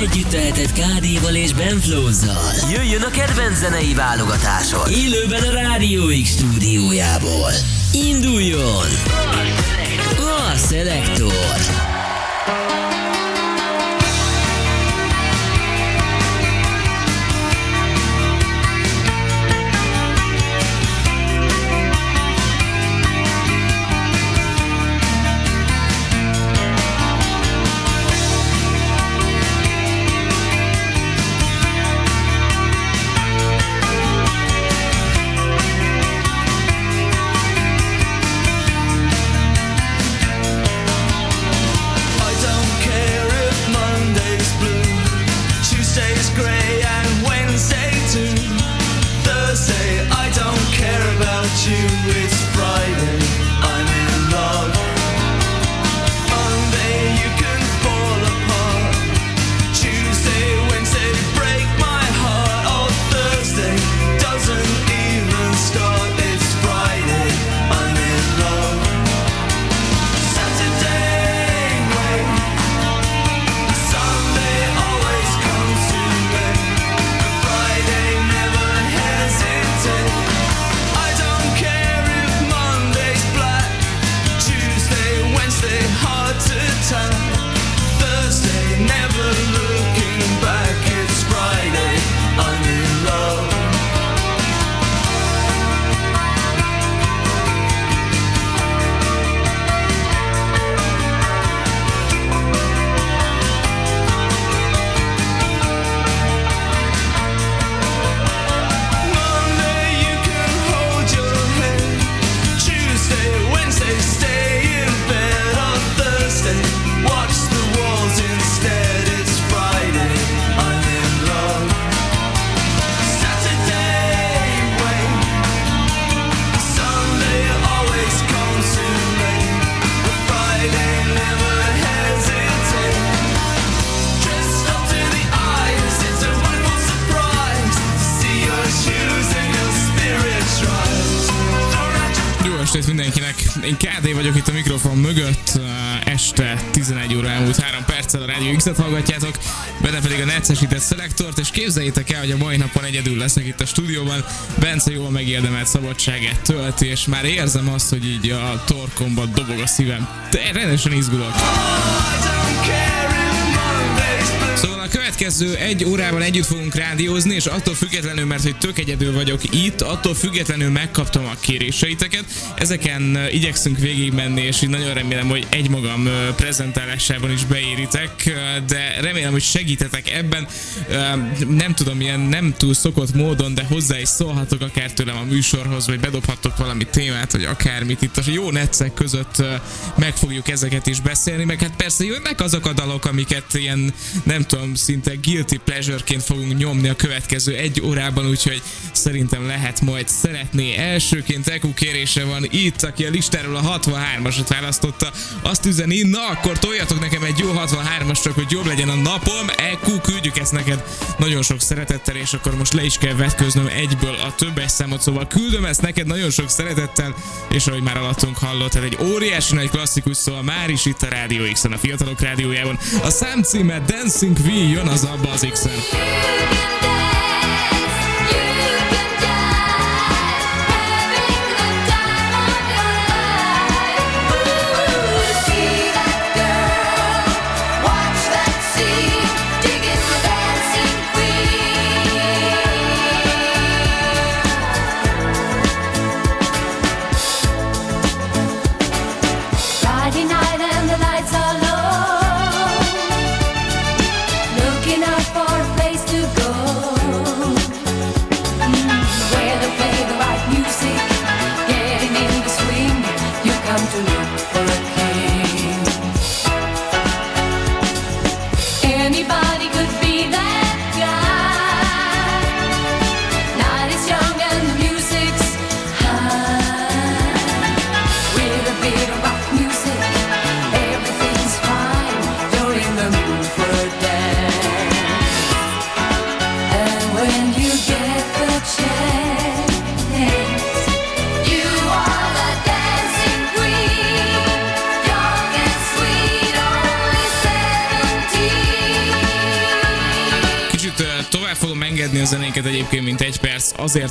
Együtt tehetett KD-val és Benflow-zal. Jöjjön a kedvenc zenei válogatásod. Élőben a Rádió X stúdiójából. Induljon! A Selektor. X-et hallgatjátok, benne pedig a necesített szelektort, és képzeljétek el, hogy a mai napon egyedül leszek itt a stúdióban. Bence jól megérdemelt szabadságát tölti, és már érzem azt, hogy így a torkomba dobog a szívem. De rendesen izgulok. Következő egy órában együtt fogunk rádiózni, és attól függetlenül, mert hogy tök egyedül vagyok itt, attól függetlenül megkaptam a kéréseiteket. Ezeken igyekszünk végigmenni, és így nagyon remélem, hogy egymagam prezentálásában is beéritek, de remélem, hogy segítetek ebben. Nem tudom, ilyen nem túl szokott módon, de hozzá is szólhatok akár tőlem a műsorhoz, vagy bedobhattok valami témát, vagy akármit itt a jó netszek között meg fogjuk ezeket is beszélni, meg hát persze jönnek azok a dalok, amiket ilyen nem tudom, szinte guilty pleasure-ként fogunk nyomni a következő egy órában, úgyhogy szerintem lehet majd szeretni. Elsőként Eku kérése van itt, aki a listáról a 63-asat választotta. Azt üzeni, na akkor toljatok nekem egy jó 63-as, csak hogy jobb legyen a napom. Eku, küldjük ezt neked nagyon sok szeretettel, és akkor most le is kell vetköznöm egyből a többes számot, szóval küldöm ezt neked nagyon sok szeretettel, és ahogy már alattunk hallott, ez egy óriási nagy klasszikus, szóval már is itt a Rádió x a fiatalok rádiójában. A szám címe Dancing V jön az a Buzzixen. tovább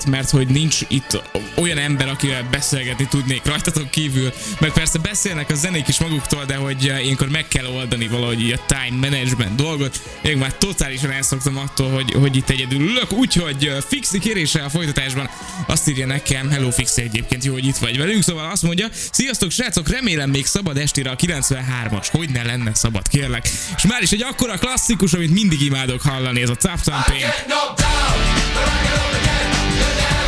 mert hogy nincs itt olyan ember, akivel beszélgetni tudnék rajtatok kívül, meg persze beszélnek a zenék is maguktól, de hogy ilyenkor meg kell oldani valahogy a time management dolgot. Én már totálisan elszoktam attól, hogy, hogy itt egyedül ülök, úgyhogy Fixi kérése a folytatásban azt írja nekem, hello Fixi egyébként, jó, hogy itt vagy velünk, szóval azt mondja, sziasztok srácok, remélem még szabad estére a 93-as, hogy ne lenne szabad, kérlek. És már is egy akkora klasszikus, amit mindig imádok hallani, ez a Top Pain. folytatásban pedig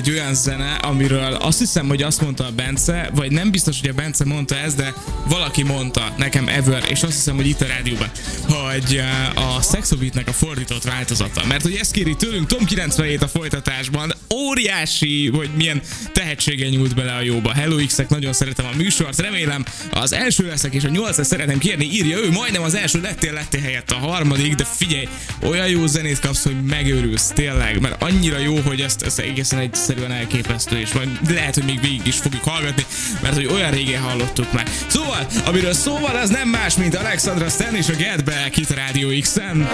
egy olyan zene, amiről azt hiszem, hogy azt mondta a Bence, vagy nem biztos, hogy a Bence mondta ezt, de valaki mondta nekem ever, és azt hiszem, hogy itt a rádióban, hogy a Sexobitnek a fordított változata. Mert hogy ezt kéri tőlünk Tom 97 a folytatásban, óriási, hogy milyen tehetsége nyúlt bele a jóba. Hello x nagyon szeretem a műsort, remélem az első leszek, és a nyolcas szeretem kérni, írja ő, majdnem az első lettél, lettél helyett a harmadik, de figyelj, olyan jó zenét kapsz, hogy megőrülsz, tényleg, mert annyira jó, hogy ezt, ezt egészen egyszerűen elképesztő, és majd lehet, hogy még végig is fogjuk hallgatni, mert hogy olyan régen hallottuk már. Szóval, amiről szóval, az nem más, mint Alexandra Stan és a Get Back itt a Rádió X-en.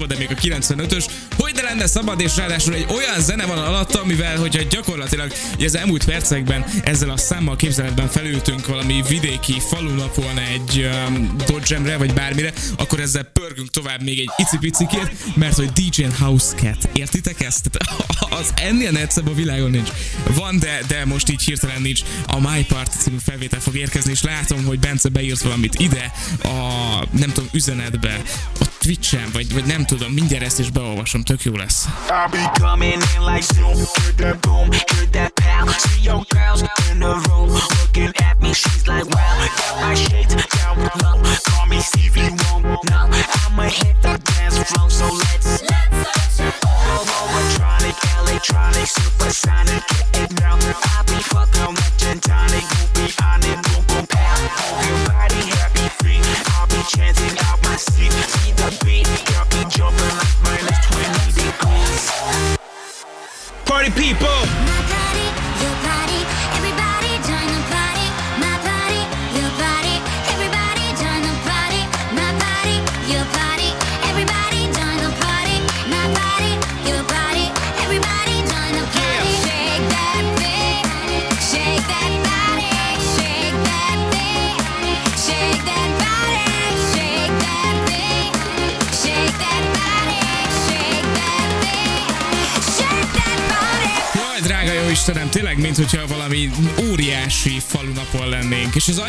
Hogy szabad-e még a 95-ös, hogy ne lenne szabad, és ráadásul egy olyan zene van alatta, amivel, hogyha gyakorlatilag az elmúlt percekben ezzel a számmal képzeletben felültünk valami vidéki falunapon egy um, Dodge vagy bármire, akkor ezzel pörgünk tovább még egy icipicikét, mert hogy DJ House Cat, értitek ezt? Az ennél netszebb a világon nincs. Van, de, de most így hirtelen nincs. A My Part című felvétel fog érkezni, és látom, hogy Bence beírt valamit ide, a nem tudom, üzenetbe, a Twitch-en, vagy, vagy nem tudom, mindjárt ezt is beolvasom, tök jó lesz. Call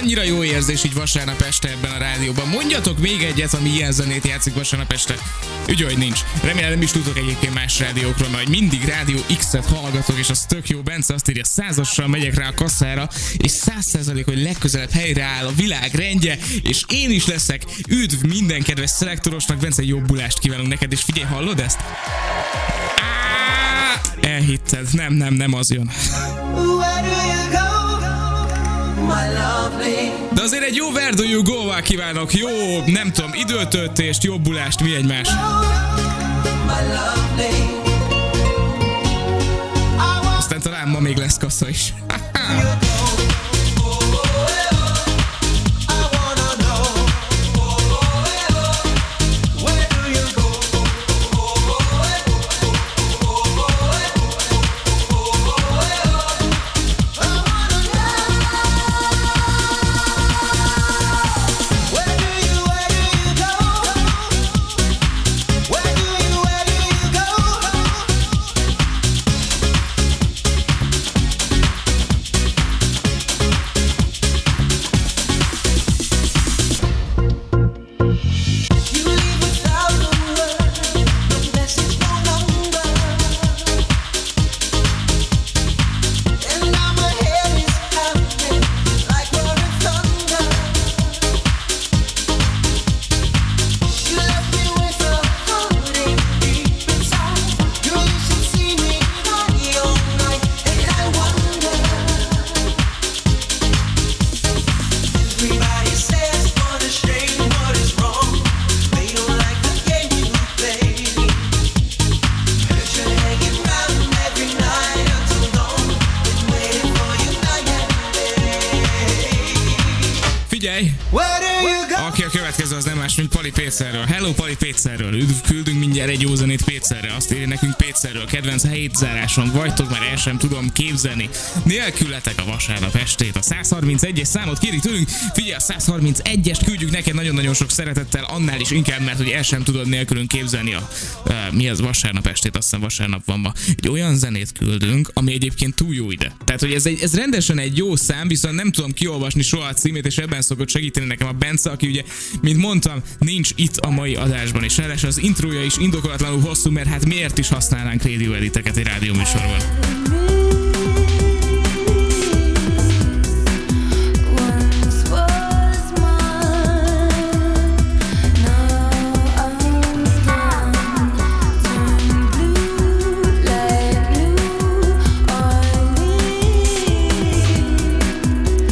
annyira jó érzés így vasárnap este ebben a rádióban. Mondjatok még egyet, ami ilyen zenét játszik vasárnap este. Ügy, hogy nincs. Remélem nem is tudok egyébként más rádiókról, mert mindig Rádió X-et hallgatok, és az tök jó. Bence azt írja, százassal megyek rá a kasszára, és száz százalék, hogy legközelebb helyre áll a világ rendje, és én is leszek. Üdv minden kedves szelektorosnak, Bence, jobbulást kívánunk neked, és figyelj, hallod ezt? Elhitted. Nem, nem, nem az jön. De azért egy jó Where do you go kívánok, jó, nem tudom, időtöltést, jobbulást, mi egymás. Aztán talán ma még lesz kassa is. Pécerről. Hello Pali Pécerről. Üdv, küldünk mindjárt egy jó zenét Pécerre. Azt írja nekünk Pécerről. Kedvenc záráson vagytok, mert el sem tudom képzelni. Nélkületek a vasárnap estét. A 131-es számot kéri tőlünk. Figyelj, a 131-est küldjük neked nagyon-nagyon sok szeretettel, annál is inkább, mert hogy el sem tudod nélkülünk képzelni a uh, mi az vasárnap estét, azt hiszem vasárnap van ma. Egy olyan zenét küldünk, ami egyébként túl jó ide. Tehát, hogy ez, egy, ez rendesen egy jó szám, viszont nem tudom kiolvasni soha a címét, és ebben szokott segíteni nekem a Bence, aki ugye, mint mondtam, nincs itt a mai adásban, és ráadásul az intrója is indokolatlanul hosszú, mert hát miért is használnánk radio editeket egy rádióműsorban.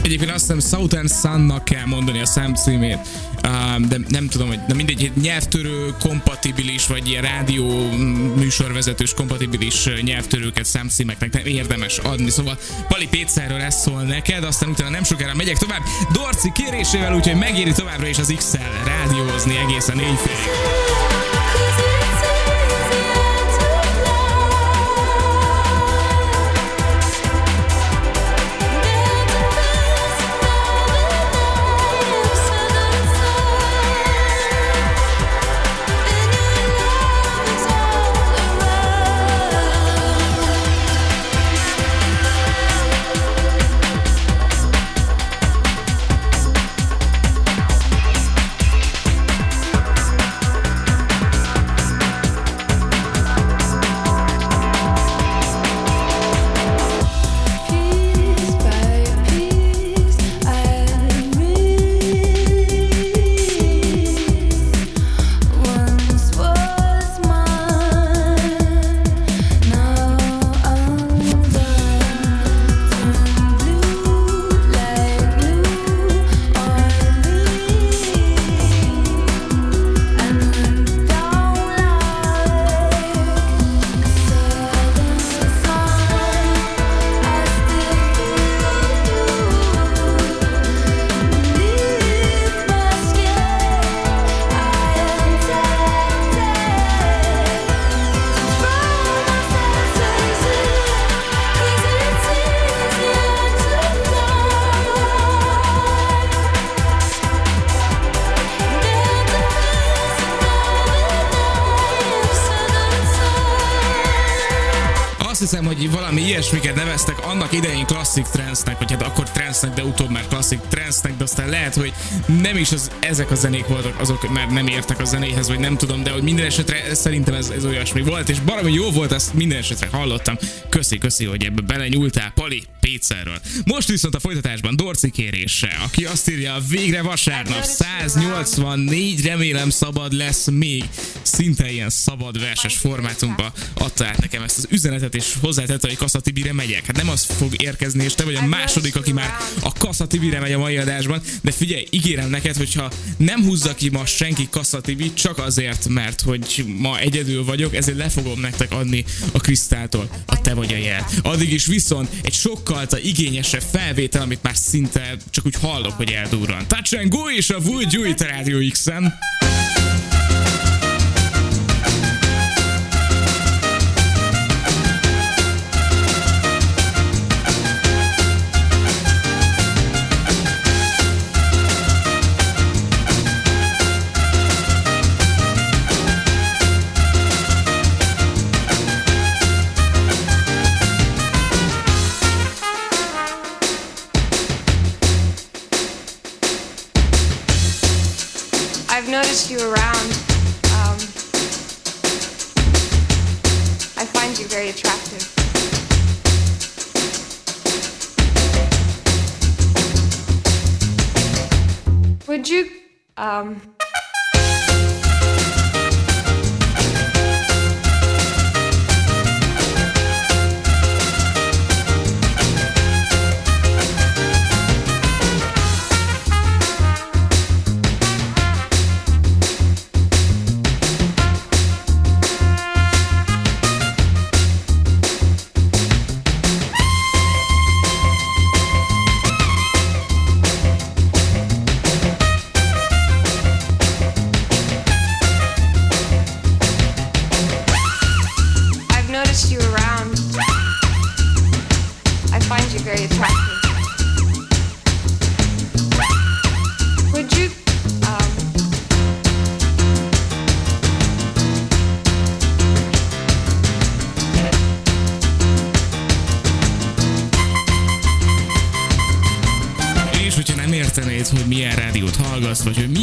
Egyébként azt hiszem Southern Sunnak kell mondani a szám címét de nem tudom, hogy na mindegy, nyelvtörő kompatibilis, vagy ilyen rádió műsorvezetős kompatibilis nyelvtörőket számcímeknek nem érdemes adni. Szóval Pali Pécerről ezt szól neked, aztán utána nem sokára megyek tovább Dorci kérésével, úgyhogy megéri továbbra is az XL rádiózni egészen éjfélig. Azt hiszem, hogy valami ilyesmiket neveztek annak idején klasszik transznek, vagy hát akkor transznek, de utóbb már klasszik transznek, de aztán lehet, hogy nem is az, ezek a zenék voltak azok, mert nem értek a zenéhez, vagy nem tudom, de hogy minden esetre szerintem ez, ez olyasmi volt, és baromi jó volt, ezt minden esetre hallottam. Köszi, köszi, hogy ebbe belenyúltál, Pali, Pécerről. Most viszont a folytatásban Dorci kérése, aki azt írja, végre vasárnap 184, remélem szabad lesz még. Szinte ilyen szabad verses formátumba adta át nekem ezt az üzenetet, és hozzátette, hogy Kassa Tibire megyek. Hát nem az fog érkezni, és te vagy a második, aki már a Kassa Tibire megy a mai adásban, de figyelj, ígérem neked, hogyha nem húzza ki ma senki Kassa Tibi, csak azért, mert hogy ma egyedül vagyok, ezért le fogom nektek adni a Krisztáltól a te vagy a jel. Addig is viszont egy sokkal igényesebb felvétel, amit már szinte csak úgy hallok, hogy eldurran. Touch and Go és a You It Radio X-en. Um,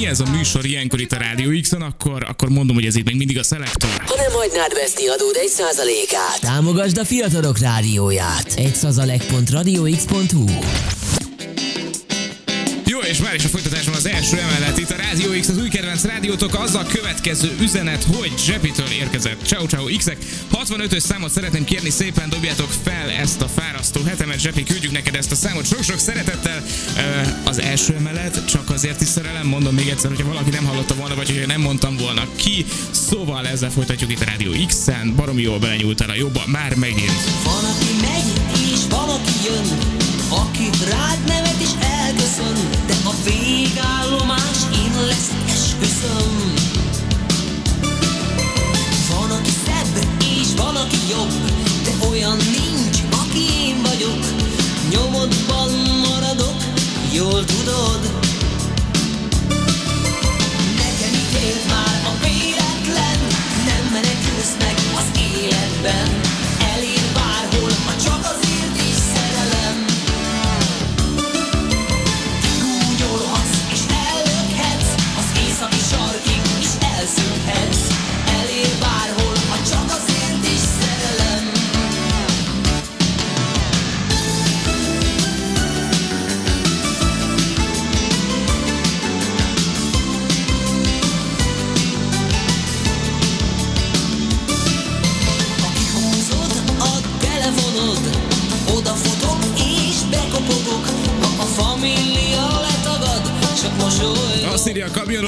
ez a műsor ilyenkor itt a Rádió X-on, akkor, akkor mondom, hogy ez itt még mindig a szelektor. Ha nem hagynád veszni adód egy százalékát, támogasd a fiatalok rádióját. Egy százalék.radiox.hu és már is a az első emelet. Itt a Rádió X, az új kedvenc rádiótok, az a következő üzenet, hogy Zsepitől érkezett. Ciao, ciao, X-ek. 65-ös számot szeretném kérni, szépen dobjátok fel ezt a fárasztó hetemet, Zsepi, küldjük neked ezt a számot sok-sok szeretettel. Az első emelet csak azért is szerelem, mondom még egyszer, hogyha valaki nem hallotta volna, vagy hogyha nem mondtam volna ki. Szóval ezzel folytatjuk itt a Rádió X-en, baromi jól belenyúltál a jobba, már megint. Van, aki megy, és valaki jön, akit rád nevet elköszön, de a végállomás én lesz, esküszöm. Van, aki szebb, és van, aki jobb, de olyan nincs, aki én vagyok. Nyomodban maradok, jól tudod.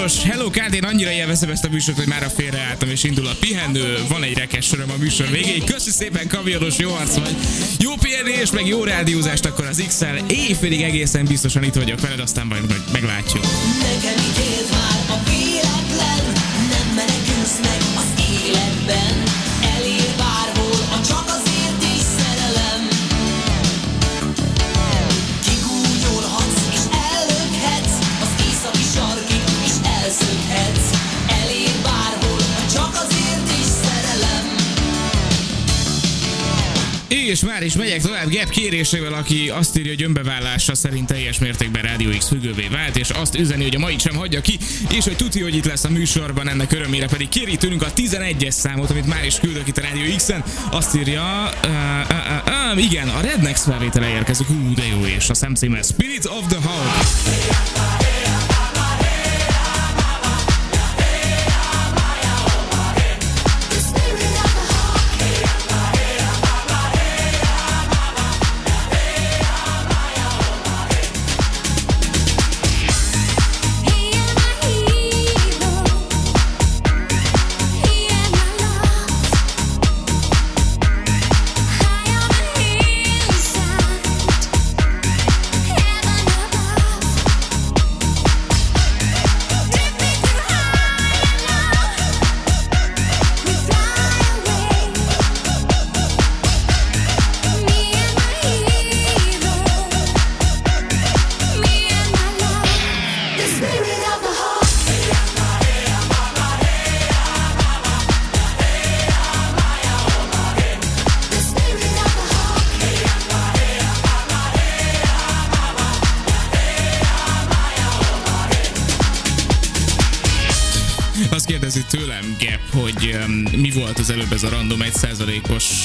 Kamionos, Hello Kád, én annyira élvezem ezt a műsort, hogy már a félreálltam és indul a pihenő. Van egy rekes a műsor végéig. Köszi szépen kamionos, jó arc vagy. Jó pihenés, meg jó rádiózást akkor az X-el. Éjfélig egészen biztosan itt vagyok veled, aztán majd meglátjuk. Nekem már a és már is megyek tovább Gap kérésével, aki azt írja, hogy önbevállása szerint teljes mértékben Rádió X függővé vált, és azt üzeni, hogy a mai sem hagyja ki, és hogy tuti, hogy itt lesz a műsorban, ennek örömére pedig kéri tőlünk a 11-es számot, amit már is küldök itt a Rádió X-en. Azt írja, uh, uh, uh, igen, a Rednex felvétele érkezik, hú, de jó, és a szemcíme Spirit of the Hawk.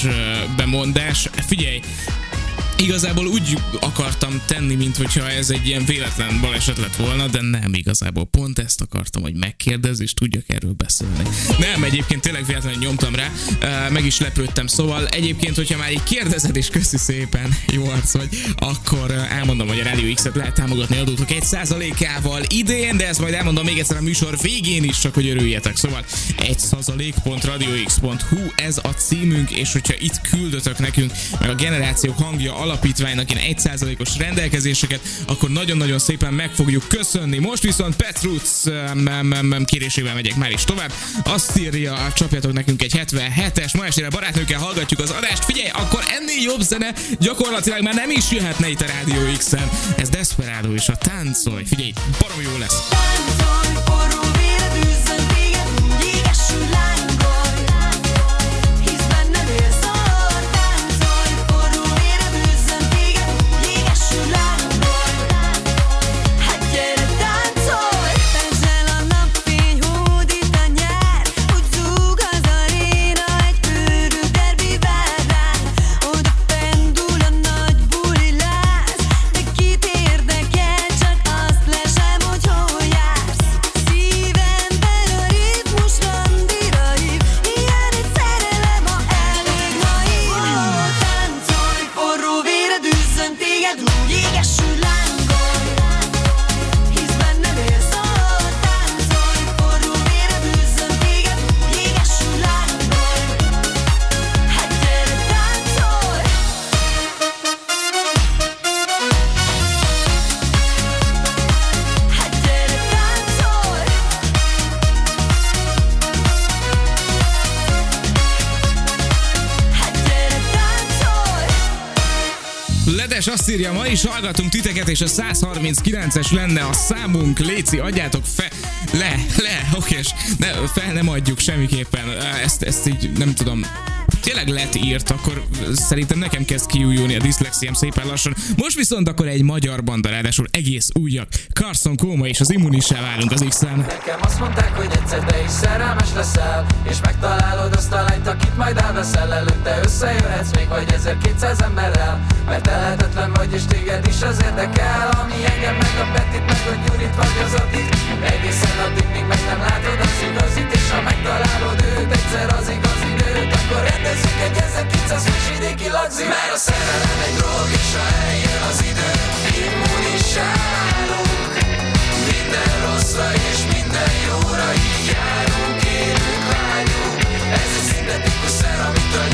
1%-os bemondás. Igazából úgy akartam tenni, mint hogyha ez egy ilyen véletlen baleset lett volna, de nem igazából. Pont ezt akartam, hogy megkérdez, és tudjak erről beszélni. Nem, egyébként tényleg véletlenül nyomtam rá, meg is lepődtem. Szóval egyébként, hogyha már így kérdezed, és köszi szépen, jó arc vagy, akkor elmondom, hogy a Radio X-et lehet támogatni adótok egy százalékával idén, de ezt majd elmondom még egyszer a műsor végén is, csak hogy örüljetek. Szóval egy százalék.radiox.hu ez a címünk, és hogyha itt küldötök nekünk, meg a generációk hangja alapítványnak ilyen 1%-os rendelkezéseket, akkor nagyon-nagyon szépen meg fogjuk köszönni. Most viszont Petruc kérésével megyek már is tovább. Azt írja, csapjatok nekünk egy 77-es, ma estére barátnőkkel hallgatjuk az adást. Figyelj, akkor ennél jobb zene gyakorlatilag már nem is jöhetne itt a Rádió X-en. Ez Desperado és a táncolj. Figyelj, barom jó lesz. Táncolj, írja, ma is hallgatunk titeket, és a 139-es lenne a számunk. Léci, adjátok fe... Le, le, okés. Ne, fel nem adjuk semmiképpen. Ezt, ezt így nem tudom tényleg lett írt, akkor szerintem nekem kezd kiújulni a diszlexiám szépen lassan. Most viszont akkor egy magyar banda, ráadásul egész újak. Carson Kóma és az immunissá válunk az x -en. Nekem azt mondták, hogy egyszer te is szerelmes leszel, és megtalálod azt a lányt, akit majd elveszel előtte összejöhetsz még vagy 1200 emberrel, mert elhetetlen vagy és téged is az érdekel, ami engem meg a Petit, meg a Gyurit vagy az Adit, egészen addig, míg meg nem látod az igazit, és ha megtalálod őt egyszer az igaz időt, akkor rendezzük egy 1900-as lagzi, mert a szerelem egy drog, és ha eljön az idő, immunissá válunk, minden rosszra és minden jóra így járunk, élünk, lányunk, ez egy szintetikus szer, amitől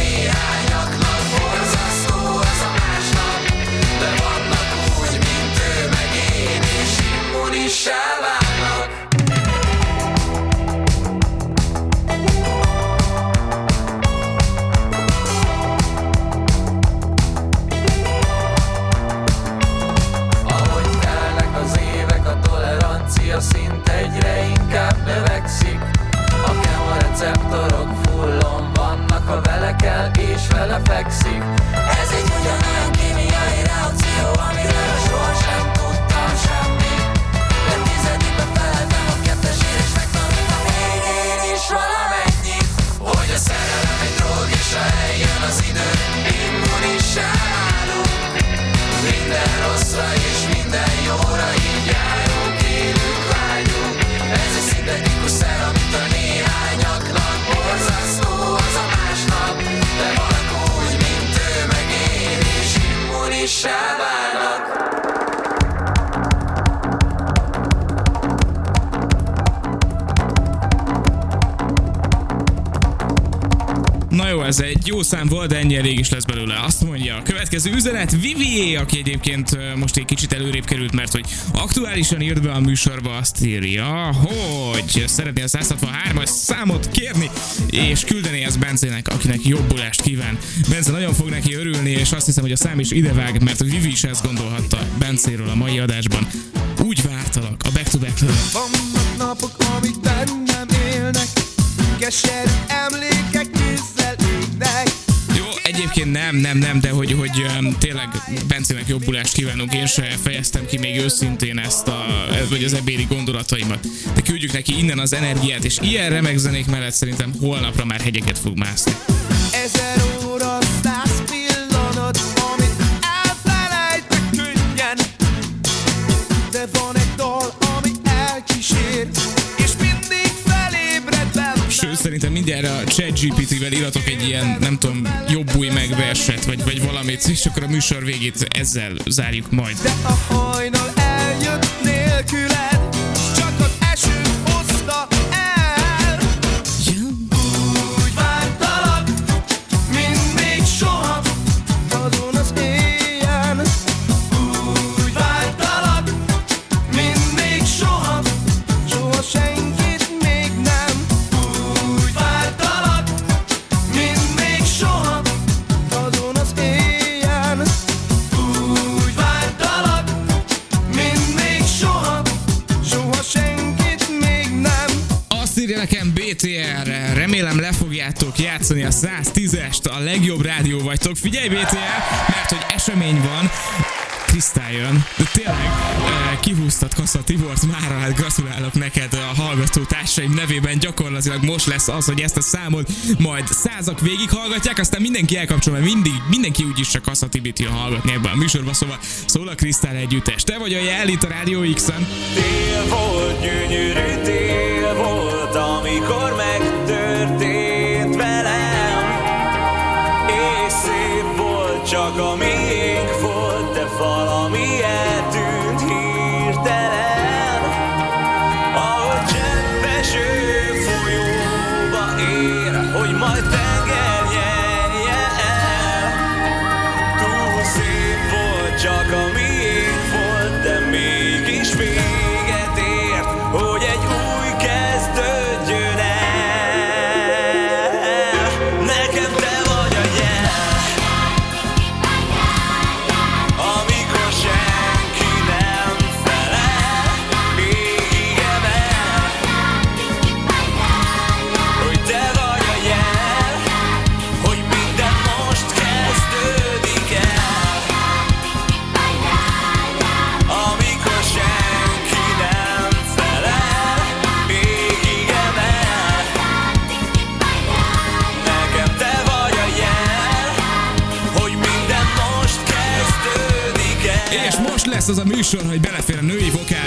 ez egy jó szám volt, de ennyi elég is lesz belőle. Azt mondja, a következő üzenet Vivié, aki egyébként most egy kicsit előrébb került, mert hogy aktuálisan írt be a műsorba, azt írja, hogy szeretné a 163-as számot kérni, és küldeni az Bencének, akinek jobbulást kíván. Bence nagyon fog neki örülni, és azt hiszem, hogy a szám is idevág, mert hogy Vivi is ezt gondolhatta Bencéről a mai adásban. Úgy vártalak a back-to-back-ről. Vannak napok, amik bennem élnek Keserű egyébként nem, nem, nem, de hogy, hogy tényleg Bencének jobbulást kívánunk, én se fejeztem ki még őszintén ezt a, vagy az ebédi gondolataimat. De küldjük neki innen az energiát, és ilyen remek zenék mellett szerintem holnapra már hegyeket fog mászni. Ezer ChatGPT-vel írhatok egy ilyen, nem tudom, jobb új meg verset, vagy, vagy valamit, és akkor a műsor végét ezzel zárjuk majd. De a hajnal legjobb rádió vagytok. Figyelj BTR, mert hogy esemény van, Krisztál jön, de tényleg eh, kihúztad Kassa Tibort, mára hát gratulálok neked a hallgató társaim nevében, gyakorlatilag most lesz az, hogy ezt a számot majd százak végig hallgatják, aztán mindenki elkapcsol, mert mindig, mindenki úgyis csak Kassa Tibit jön hallgatni ebben a műsorban, szóval szól a Krisztál együttes. Te vagy a jel itt a Rádió X-en. Tél volt, gyönyörű tél volt, amikor műsor, hogy belefér a női vokális.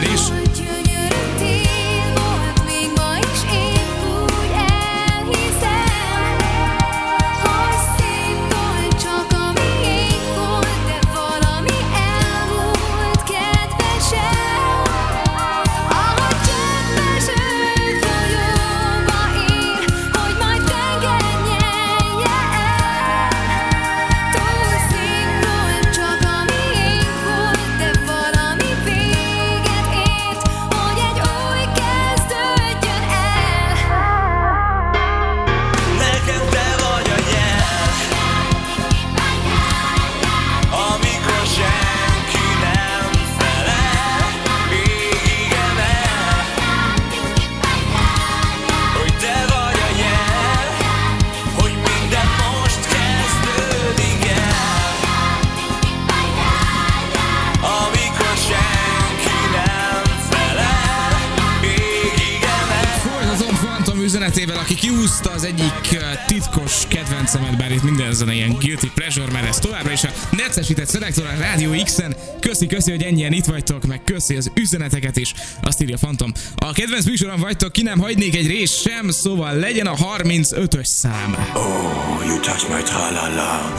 Zene ilyen guilty pleasure, mert ez továbbra is a necesített szelektor a Rádió X-en. Köszi, köszi, hogy ennyien itt vagytok, meg köszi az üzeneteket is, azt írja Phantom. A kedvenc műsoron vagytok, ki nem hagynék egy rész sem, szóval legyen a 35-ös szám. Oh, you touch my tra-la-la.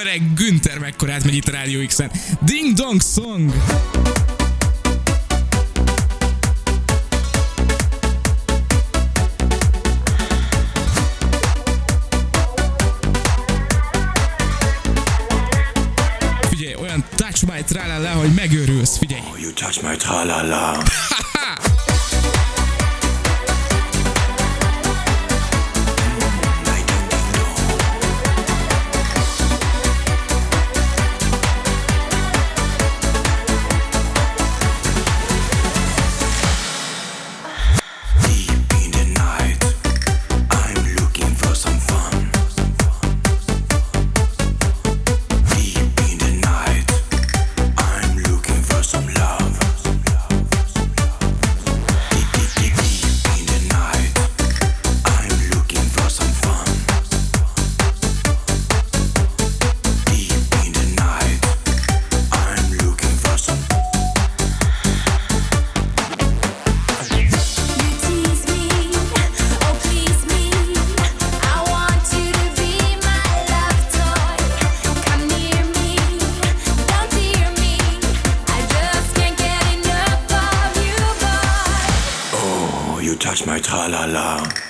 Öreg Günther mekkorát megy itt a Rádió X-en. Ding Dong Song! Trálálá, hogy megőrülsz, figyelj! You touch my tra-la-la. my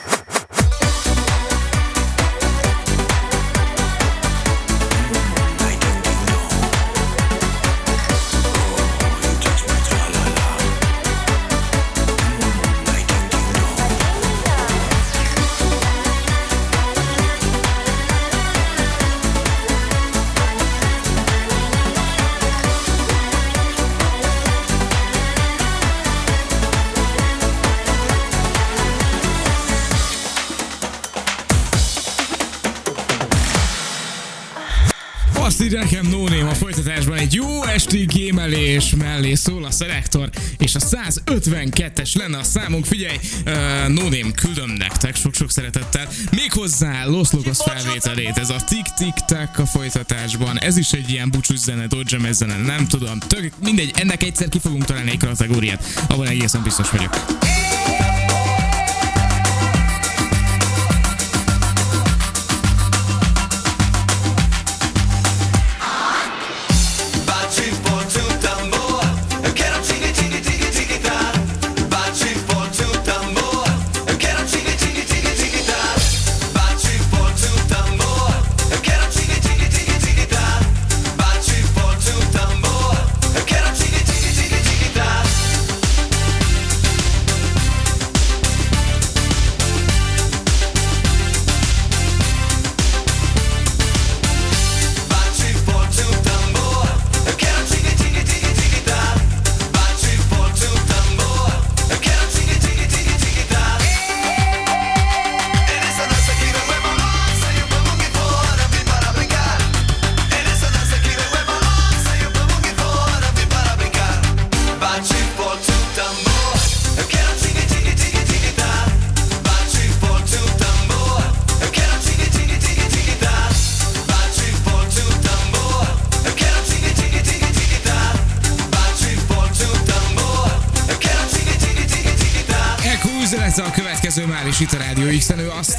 mellé szól a szelektor, és a 152-es lenne a számunk, figyelj, uh, no Name küldöm nektek sok-sok szeretettel, méghozzá Los Locos felvételét, ez a Tik Tik Tak a folytatásban, ez is egy ilyen búcsús zene, dodgem zene, nem tudom, tök, mindegy, ennek egyszer ki fogunk találni egy kategóriát, abban egészen biztos vagyok. Bácsi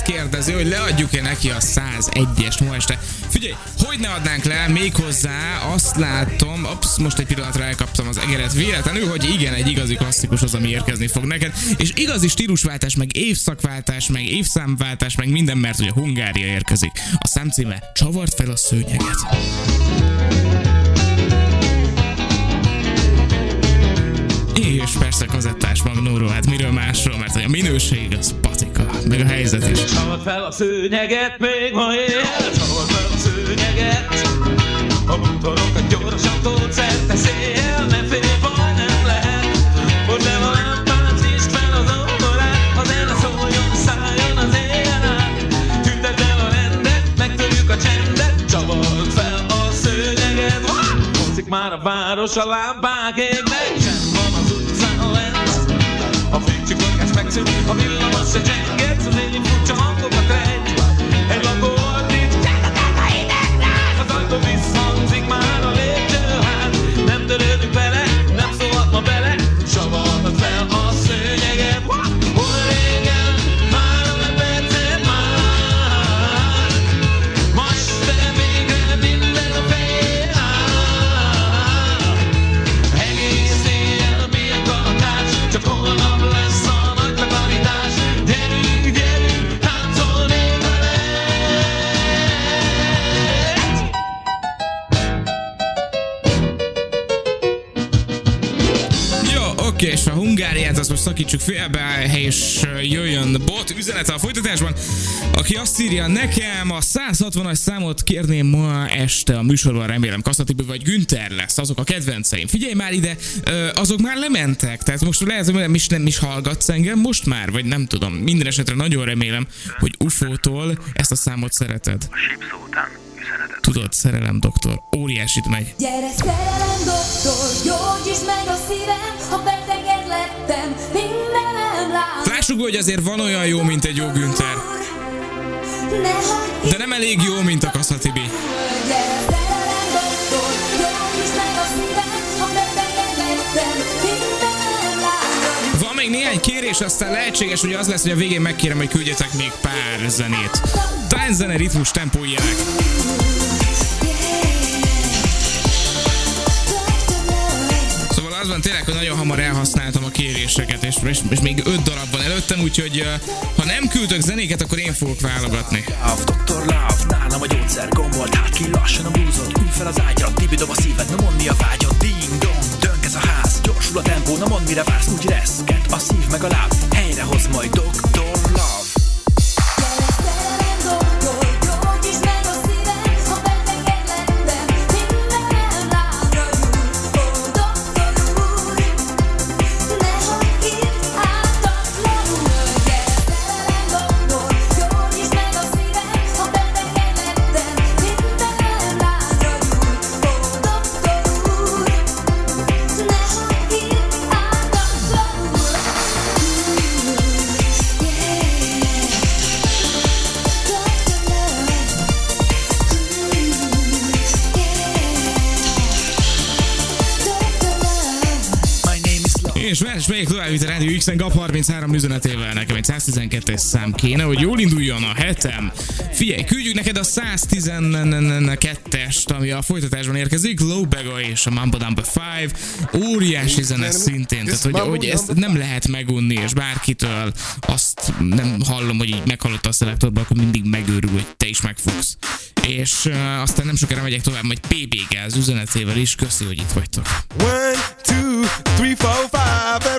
kérdezi, hogy leadjuk-e neki a 101-es ma este. Figyelj, hogy ne adnánk le, méghozzá azt látom, ops, most egy pillanatra elkaptam az egeret véletlenül, hogy igen, egy igazi klasszikus az, ami érkezni fog neked, és igazi stílusváltás, meg évszakváltás, meg évszámváltás, meg minden, mert ugye Hungária érkezik. A szám címe Csavart fel a szőnyeget. És persze kazettás magnóról, hát miről másról, mert a minőség az patika, meg a helyzet is. Csavard fel a szőnyeget, még ma él, csavard fel a szőnyeget. A bútorokat gyorsan tolt szerte szél, ne félj, baj nem lehet. Hogy le a lámpát, nyisd fel az órát, a zene szóljon, szálljon az éjjel át. Tüntedd el a rendet, megtörjük a csendet, csavard fel a szőnyeget. Hozik már a város, a lámpák égnek, csend van az utcán lent. A fénycsikorgás megszűnt, a villamos se csenget, az éjjel Azt most szakítsuk félbe, és jöjjön bot üzenete a folytatásban, aki azt írja nekem a 160-as számot kérném ma este a műsorban, remélem Kaszatibi vagy Günther lesz, azok a kedvenceim. Figyelj már ide, azok már lementek, tehát most lehet, hogy nem is, nem is hallgatsz engem most már, vagy nem tudom. Minden esetre nagyon remélem, hogy UFO-tól ezt a számot szereted. Tudod, szerelem doktor, óriásit megy. Gyere szerelem doktor, gyógyítsd meg a szívem, ha beteged Lássuk, hogy azért van olyan jó, mint egy jó Günther, de nem elég jó, mint a Kaszatibi. Van még néhány kérés, aztán lehetséges, hogy az lesz, hogy a végén megkérem, hogy küldjetek még pár zenét. Tánczene, ritmus, tempó ilyenek. Az van tényleg, hogy nagyon hamar elhasználtam a kéréseket, és, és, és még öt darab van előttem, úgyhogy ha nem küldök zenéket, akkor én fogok válogatni. Dr. Love, nálam a gyógyszer gombolt Hát ki lassan a búzod, ül fel az ágyra Tibidom a szíved, na mondd mi a vágyad Ding dong, dönk ez a ház Gyorsul a tempó, na mondd mire vársz Úgy reszket a szív meg a láb Helyrehoz majd Dr. itt a Radio X-en GAP 33 üzenetével nekem egy 112-es szám kéne, hogy jól induljon a hetem. Figyelj, küldjük neked a 112-est, ami a folytatásban érkezik, Lowbega és a Mambo Number 5. Óriási zene szintén, tehát hogy, hogy ezt nem lehet megunni, és bárkitől azt nem hallom, hogy így meghallotta a szelektorban, akkor mindig megőrül, hogy te is megfogsz. És uh, aztán nem sokára megyek tovább, majd PB Gáz üzenetével is. Köszi, hogy itt vagytok. One, two, three, four, five.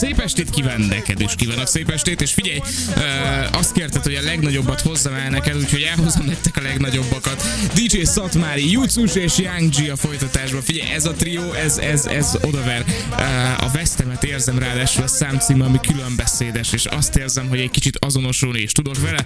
sí. Estét kíván, neked is kívánok szép estét, és figyelj, azt kérted, hogy a legnagyobbat hozzam el neked, úgyhogy elhozom nektek a legnagyobbakat. DJ Szatmári, Jutsus és Young G a folytatásban. Figyelj, ez a trió, ez, ez, ez odaver. A vesztemet érzem ráadásul a számcíme, ami különbeszédes, és azt érzem, hogy egy kicsit azonosulni is tudok vele.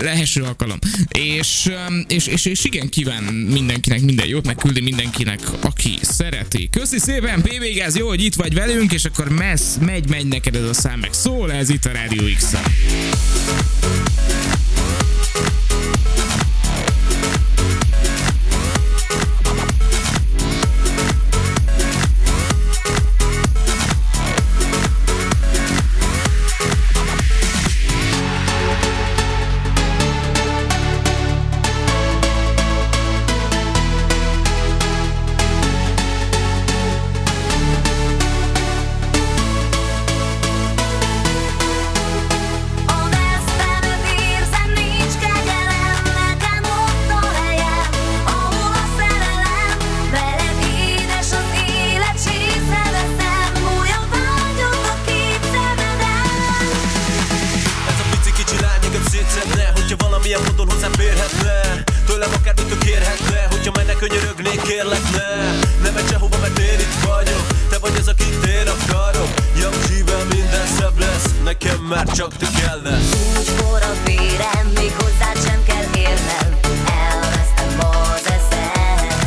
Lehesső alkalom. És, és, és, és igen, kíván mindenkinek minden jót, meg küldi mindenkinek, aki szereti. Köszi szépen, PVG, ez jó, hogy itt vagy velünk, és akkor messz, megy, megy neked ez a szám, meg szól, ez itt a Radio X-en. On Nekem már csak te kellesz Nincs forró vérem, még hozzád sem kell érnem. Elvesztem az eszem.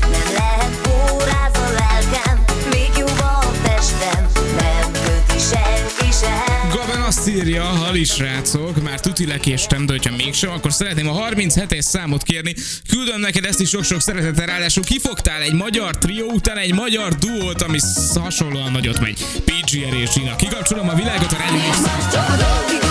Nem lehet óráz a lelkem Még jó a testem. Nem köti senki sem. Gaben azt írja, hali srácok, már tuti lekéstem, de hogyha mégsem, akkor szeretném a 37-es számot kérni. Küldöm neked ezt is sok-sok szeretettel, ráadásul kifogtál egy magyar trió után egy magyar duót, ami hasonlóan nagyot megy. PGR és Gina. Kikapcsolom a világot a rádió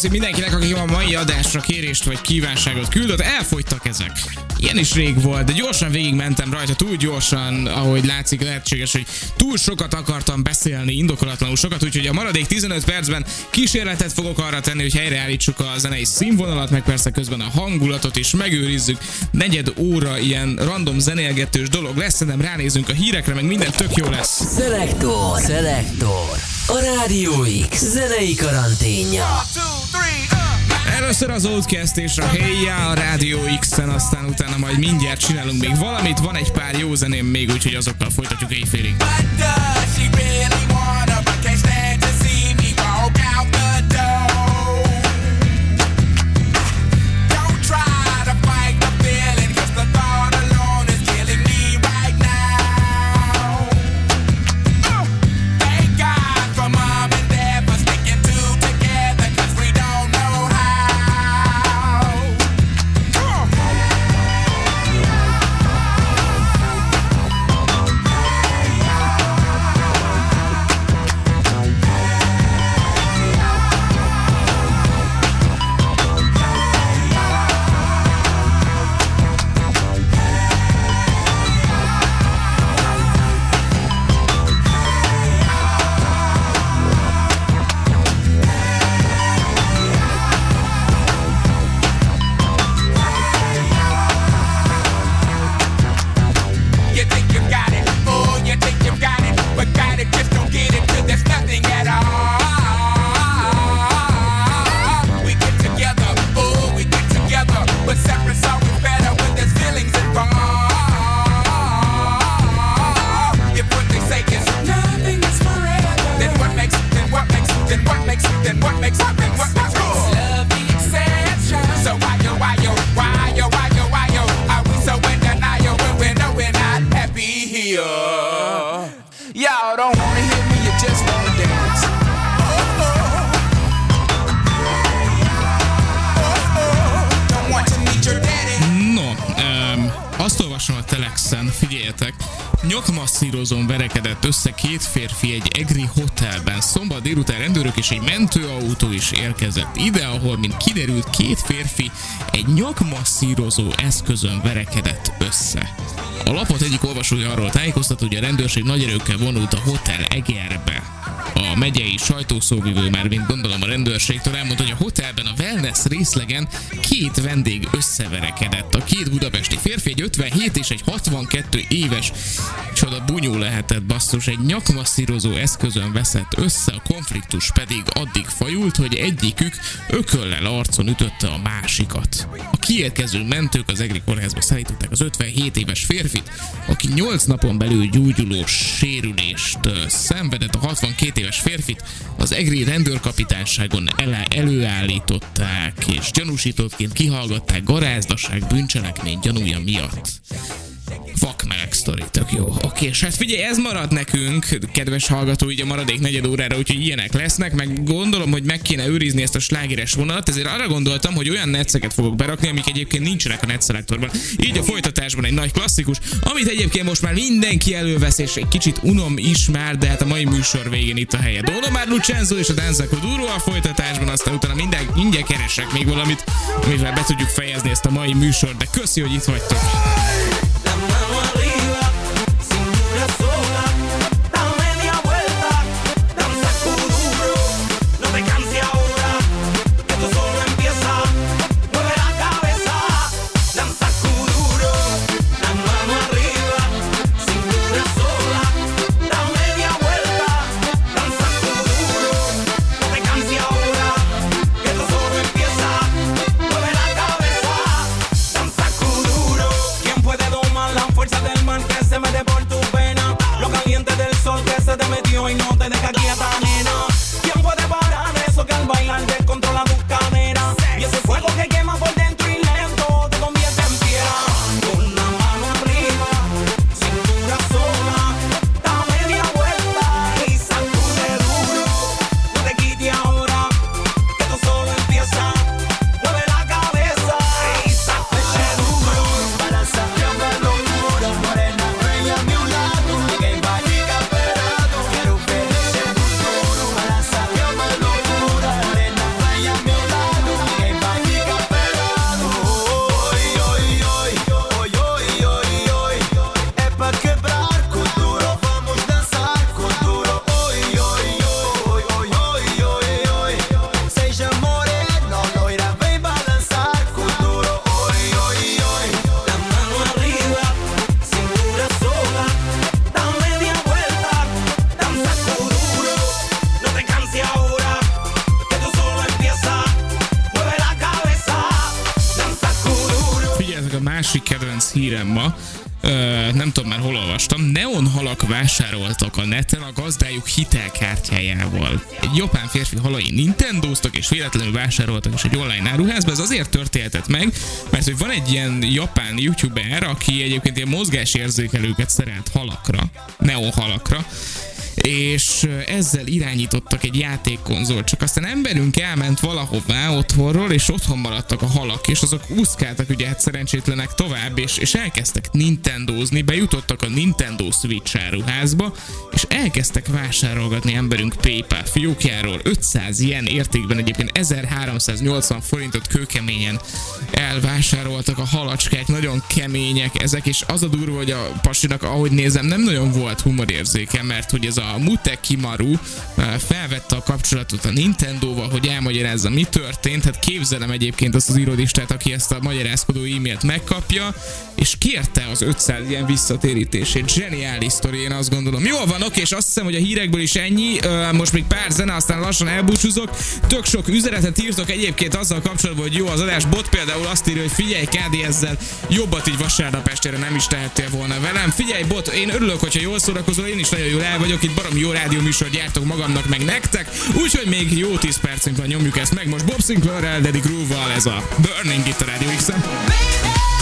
köszi, mindenkinek, aki a mai adásra kérést vagy kívánságot küldött. Elfogytak ezek. Ilyen is rég volt, de gyorsan végigmentem rajta, túl gyorsan, ahogy látszik, lehetséges, hogy túl sokat akartam beszélni, indokolatlanul sokat, úgyhogy a maradék 15 percben kísérletet fogok arra tenni, hogy helyreállítsuk a zenei színvonalat, meg persze közben a hangulatot is megőrizzük. Negyed óra ilyen random zenélgetős dolog lesz, nem ránézünk a hírekre, meg minden tök jó lesz. Szelektor, szelektor. A Rádió X zenei karanténja. Először az Outcast és a Hey Ya a Rádió X-en, aztán utána majd mindjárt csinálunk még valamit, van egy pár jó zeném még, úgyhogy azokkal folytatjuk éjfélig. You makes then what makes up, what nyakmasszírozón verekedett össze két férfi egy egri hotelben. Szombat délután rendőrök és egy mentőautó is érkezett ide, ahol, mint kiderült, két férfi egy nyakmasszírozó eszközön verekedett össze. A lapot egyik olvasója arról tájékoztat, hogy a rendőrség nagy erőkkel vonult a hotel egerbe. A megyei sajtószóvivő már, mint gondolom a rendőrségtől elmondta, hogy a hotelben a wellness részlegen két vendég összeverekedett. A két budapesti férfi, egy 57 és egy 62 éves csoda bunyó lehetett basszus, egy nyakmasszírozó eszközön veszett össze, a konfliktus pedig addig fajult, hogy egyikük ököllel arcon ütötte a másikat. A kiérkező mentők az Egri kórházba szállították az 57 éves férfit, aki 8 napon belül gyógyuló sérülést szenvedett a 62 éves férfit az egri rendőrkapitányságon ele, előállították, és gyanúsítottként kihallgatták garázdaság bűncselekmény gyanúja miatt. Vakmeleg sztori, tök jó. Oké, és hát figyelj, ez marad nekünk, kedves hallgató, így a maradék negyed órára, úgyhogy ilyenek lesznek, meg gondolom, hogy meg kéne őrizni ezt a slágeres vonalat, ezért arra gondoltam, hogy olyan netszeket fogok berakni, amik egyébként nincsenek a netszelektorban. Így a folytatásban egy nagy klasszikus, amit egyébként most már mindenki elővesz, és egy kicsit unom is már, de hát a mai műsor végén itt a helye. Dona már Lucenzo és a Danza Kuduro a folytatásban, aztán utána minden, mindjárt keresek még valamit, amivel be tudjuk fejezni ezt a mai műsor, de köszi, hogy itt vagytok. Halai Nintendoztak és véletlenül vásároltak is egy online áruházba, ez azért történhetett meg, mert hogy van egy ilyen japán youtuber, aki egyébként ilyen mozgásérzékelőket szerelt halakra, neonhalakra, és ezzel irányítottak egy játékkonzolt, csak aztán emberünk elment valahová otthonról, és otthon maradtak a halak, és azok úszkáltak ugye hát szerencsétlenek tovább, és, és elkezdtek Nintendozni, bejutottak a Nintendo Switch áruházba, és elkezdtek vásárolgatni emberünk PayPal fiókjáról. 500 ilyen értékben egyébként 1380 forintot kőkeményen elvásároltak a halacskák, nagyon kemények ezek, és az a durva, hogy a pasinak, ahogy nézem, nem nagyon volt humorérzéke, mert hogy ez a Muteki Maru eh, felvette a kapcsolatot a Nintendo-val, hogy elmagyarázza, mi történt. Hát képzelem egyébként azt az irodistát, aki ezt a magyarázkodó e-mailt megkapja, és kérte az 500 ilyen visszatérítését. Zseniális sztori, én azt gondolom. Jól van, oké, és azt hiszem, hogy a hírekből is ennyi. Most még pár zene, aztán lassan elbúcsúzok. Tök sok üzenetet írtok egyébként azzal kapcsolatban, hogy jó az adás. Bot például azt írja, hogy figyelj, Kádi ezzel jobbat így vasárnap estére nem is tehettél volna velem. Figyelj, Bot, én örülök, hogyha jól szórakozol, én is nagyon jól el vagyok, itt barom jó rádió műsor gyártok magamnak, meg nektek. Úgyhogy még jó 10 percünk van, nyomjuk ezt meg. Most Bob Sinclair-rel, Groove-val ez a Burning itt a Rádió X-en. Thank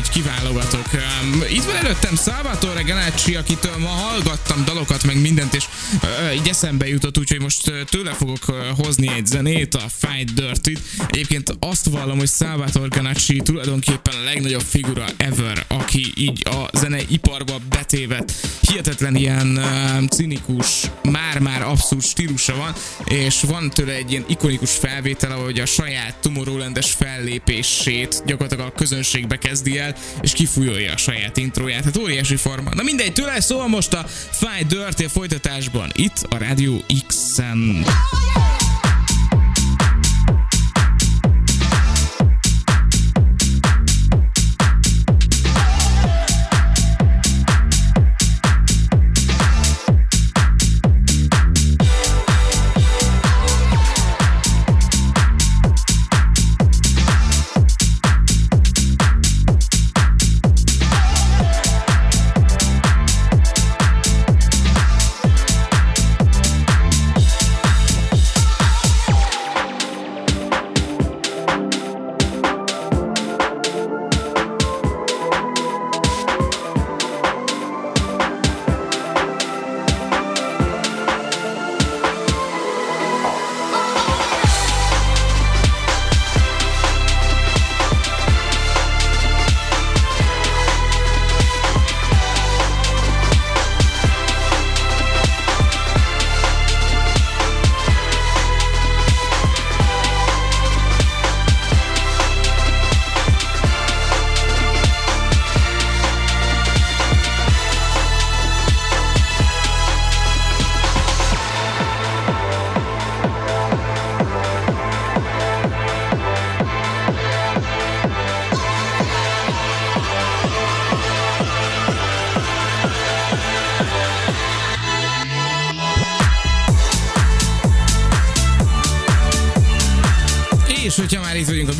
így kiválogatok. Itt van előttem Salvatore Ganacci, akitől ma hallgattam dalokat, meg mindent, és így eszembe jutott, úgyhogy most tőle fogok hozni egy zenét, a Fight Dirty-t. Egyébként azt vallom, hogy Salvatore Ganacci tulajdonképpen a legnagyobb figura ever, aki így a zeneiparba betévet. Hihetetlen ilyen cinikus, már-már abszurd stílusa van, és van tőle egy ilyen ikonikus felvétel, ahogy a saját Tomorrowland-es fellépését gyakorlatilag a közönségbe kezdi el, és kifújolja a saját intróját. Hát óriási forma. Na mindegy, tőle szól most a Fight Dirty a folytatásban, itt a Rádió X-en.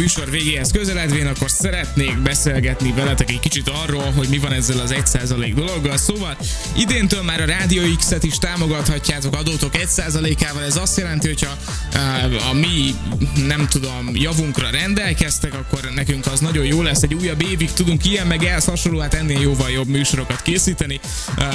Műsor végéhez közeledvén, akkor szeretnék beszélgetni veletek egy kicsit arról, hogy mi van ezzel az 1% dologgal. Szóval idéntől már a Rádió X-et is támogathatjátok adótok 1%-ával. Ez azt jelenti, hogyha a mi, nem tudom, javunkra rendelkeztek, akkor nekünk az nagyon jó lesz. Egy újabb évig tudunk ilyen meg ehhez hasonló, hát ennél jóval jobb műsorokat készíteni,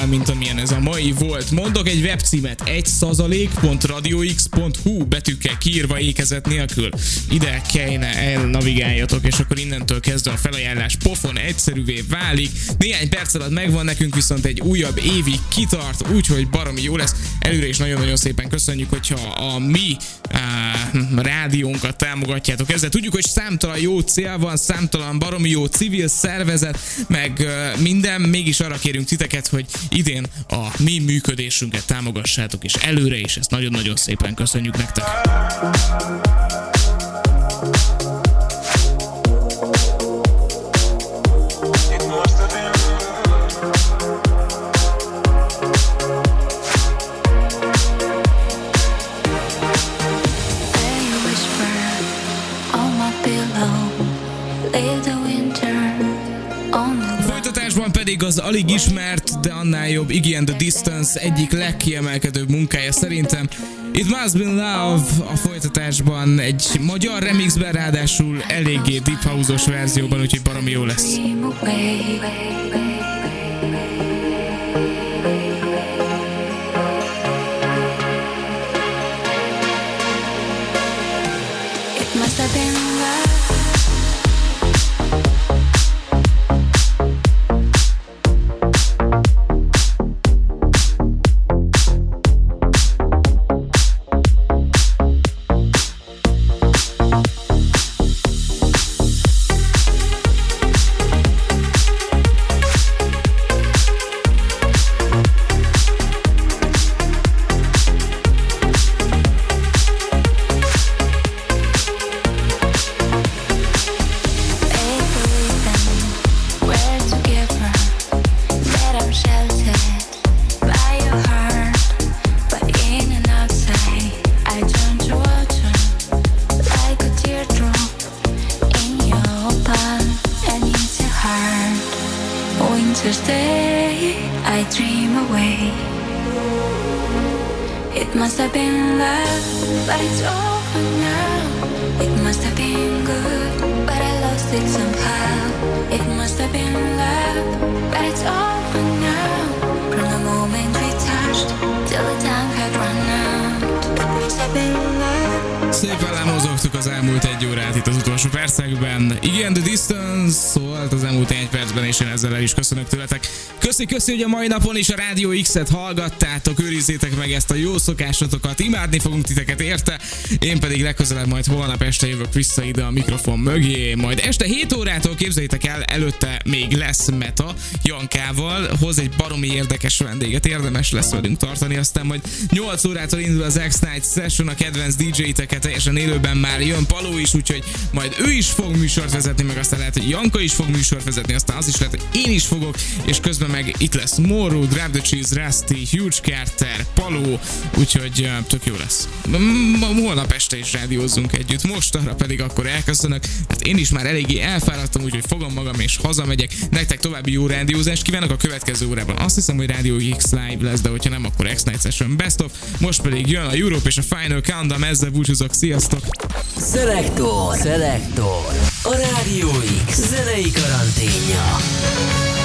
mint amilyen ez a mai volt. Mondok egy webcímet, 1%.radiox.hu betűkkel kiírva ékezet nélkül. Ide kellene elnavigáljatok, és akkor innentől kezdve a felajánlás pofon egyszerűvé válik. Néhány perc alatt megvan nekünk, viszont egy újabb évig kitart, úgyhogy baromi jó lesz. Előre is nagyon-nagyon szépen köszönjük, hogyha a mi rádiónkat támogatjátok ezzel. Tudjuk, hogy számtalan jó cél van, számtalan baromi jó civil szervezet, meg minden, mégis arra kérünk titeket, hogy idén a mi működésünket támogassátok, és előre is ezt nagyon-nagyon szépen köszönjük nektek. Az alig ismert, de annál jobb Iggy and the Distance egyik legkiemelkedőbb munkája szerintem. It Must Be Love a folytatásban egy magyar remixben, ráadásul eléggé deep house-os verzióban, úgyhogy baromi jó lesz. It Szépen lemozogtuk az elmúlt egy órát itt az utolsó percekben. Igen, The Distance szólt az elmúlt egy percben, és én ezzel el is köszönök tőletek. Köszi, köszi, hogy a mai napon is a Rádió X-et hallgattátok, őrizzétek meg ezt a jó szokásotokat, imádni fogunk titeket érte, én pedig legközelebb majd holnap este jövök vissza ide a mikrofon mögé, majd este 7 órától képzeljétek el, előtte még lesz Meta Jankával, hoz egy baromi érdekes vendéget, érdemes lesz velünk tartani, aztán majd 8 órától indul az X-Night Session, a kedvenc DJ-teket teljesen élőben már jön Paló is, úgyhogy majd ő is fog műsort vezetni, meg aztán lehet, hogy Janka is fog műsort vezetni, aztán az is lehet, hogy én is fogok, és közben meg itt lesz Morro, Grab the Cheese, Rusty, Huge Carter, Paló, úgyhogy tök jó lesz. Holnap este is rádiózzunk együtt, most arra pedig akkor elköszönök. Hát én is már eléggé elfáradtam, úgyhogy fogom magam és hazamegyek. Nektek további jó rádiózást kívánok a következő órában. Azt hiszem, hogy Rádió X Live lesz, de hogyha nem, akkor X-Night Session Best of. Most pedig jön a Europe és a Final Countdown, ezzel búcsúzok, sziasztok! Selektor, Selektor. A Rádió X zenei karanténja.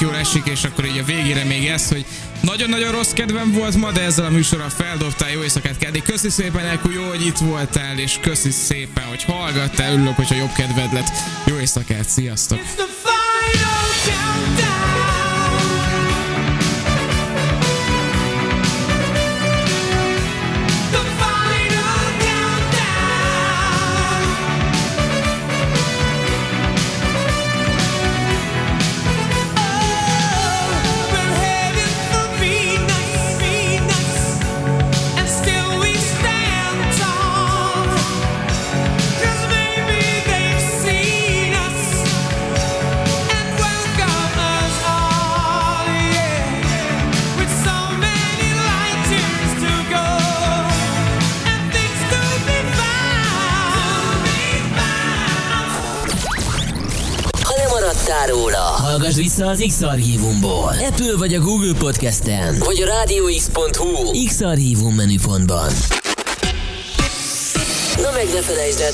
Jól esik, és akkor így a végére még ez, hogy nagyon-nagyon rossz kedvem volt ma, de ezzel a műsorral feldobtál, jó éjszakát Kedi. Köszi szépen, EQ, jó, hogy itt voltál, és köszi szépen, hogy hallgattál, örülök, hogyha jobb kedved lett. Jó éjszakát, sziasztok! Vissza az X-Archívumból. Apple vagy a Google Podcasten, vagy a rádióx.hu X-Archívum menüpontban. Na meg ne felejtsd el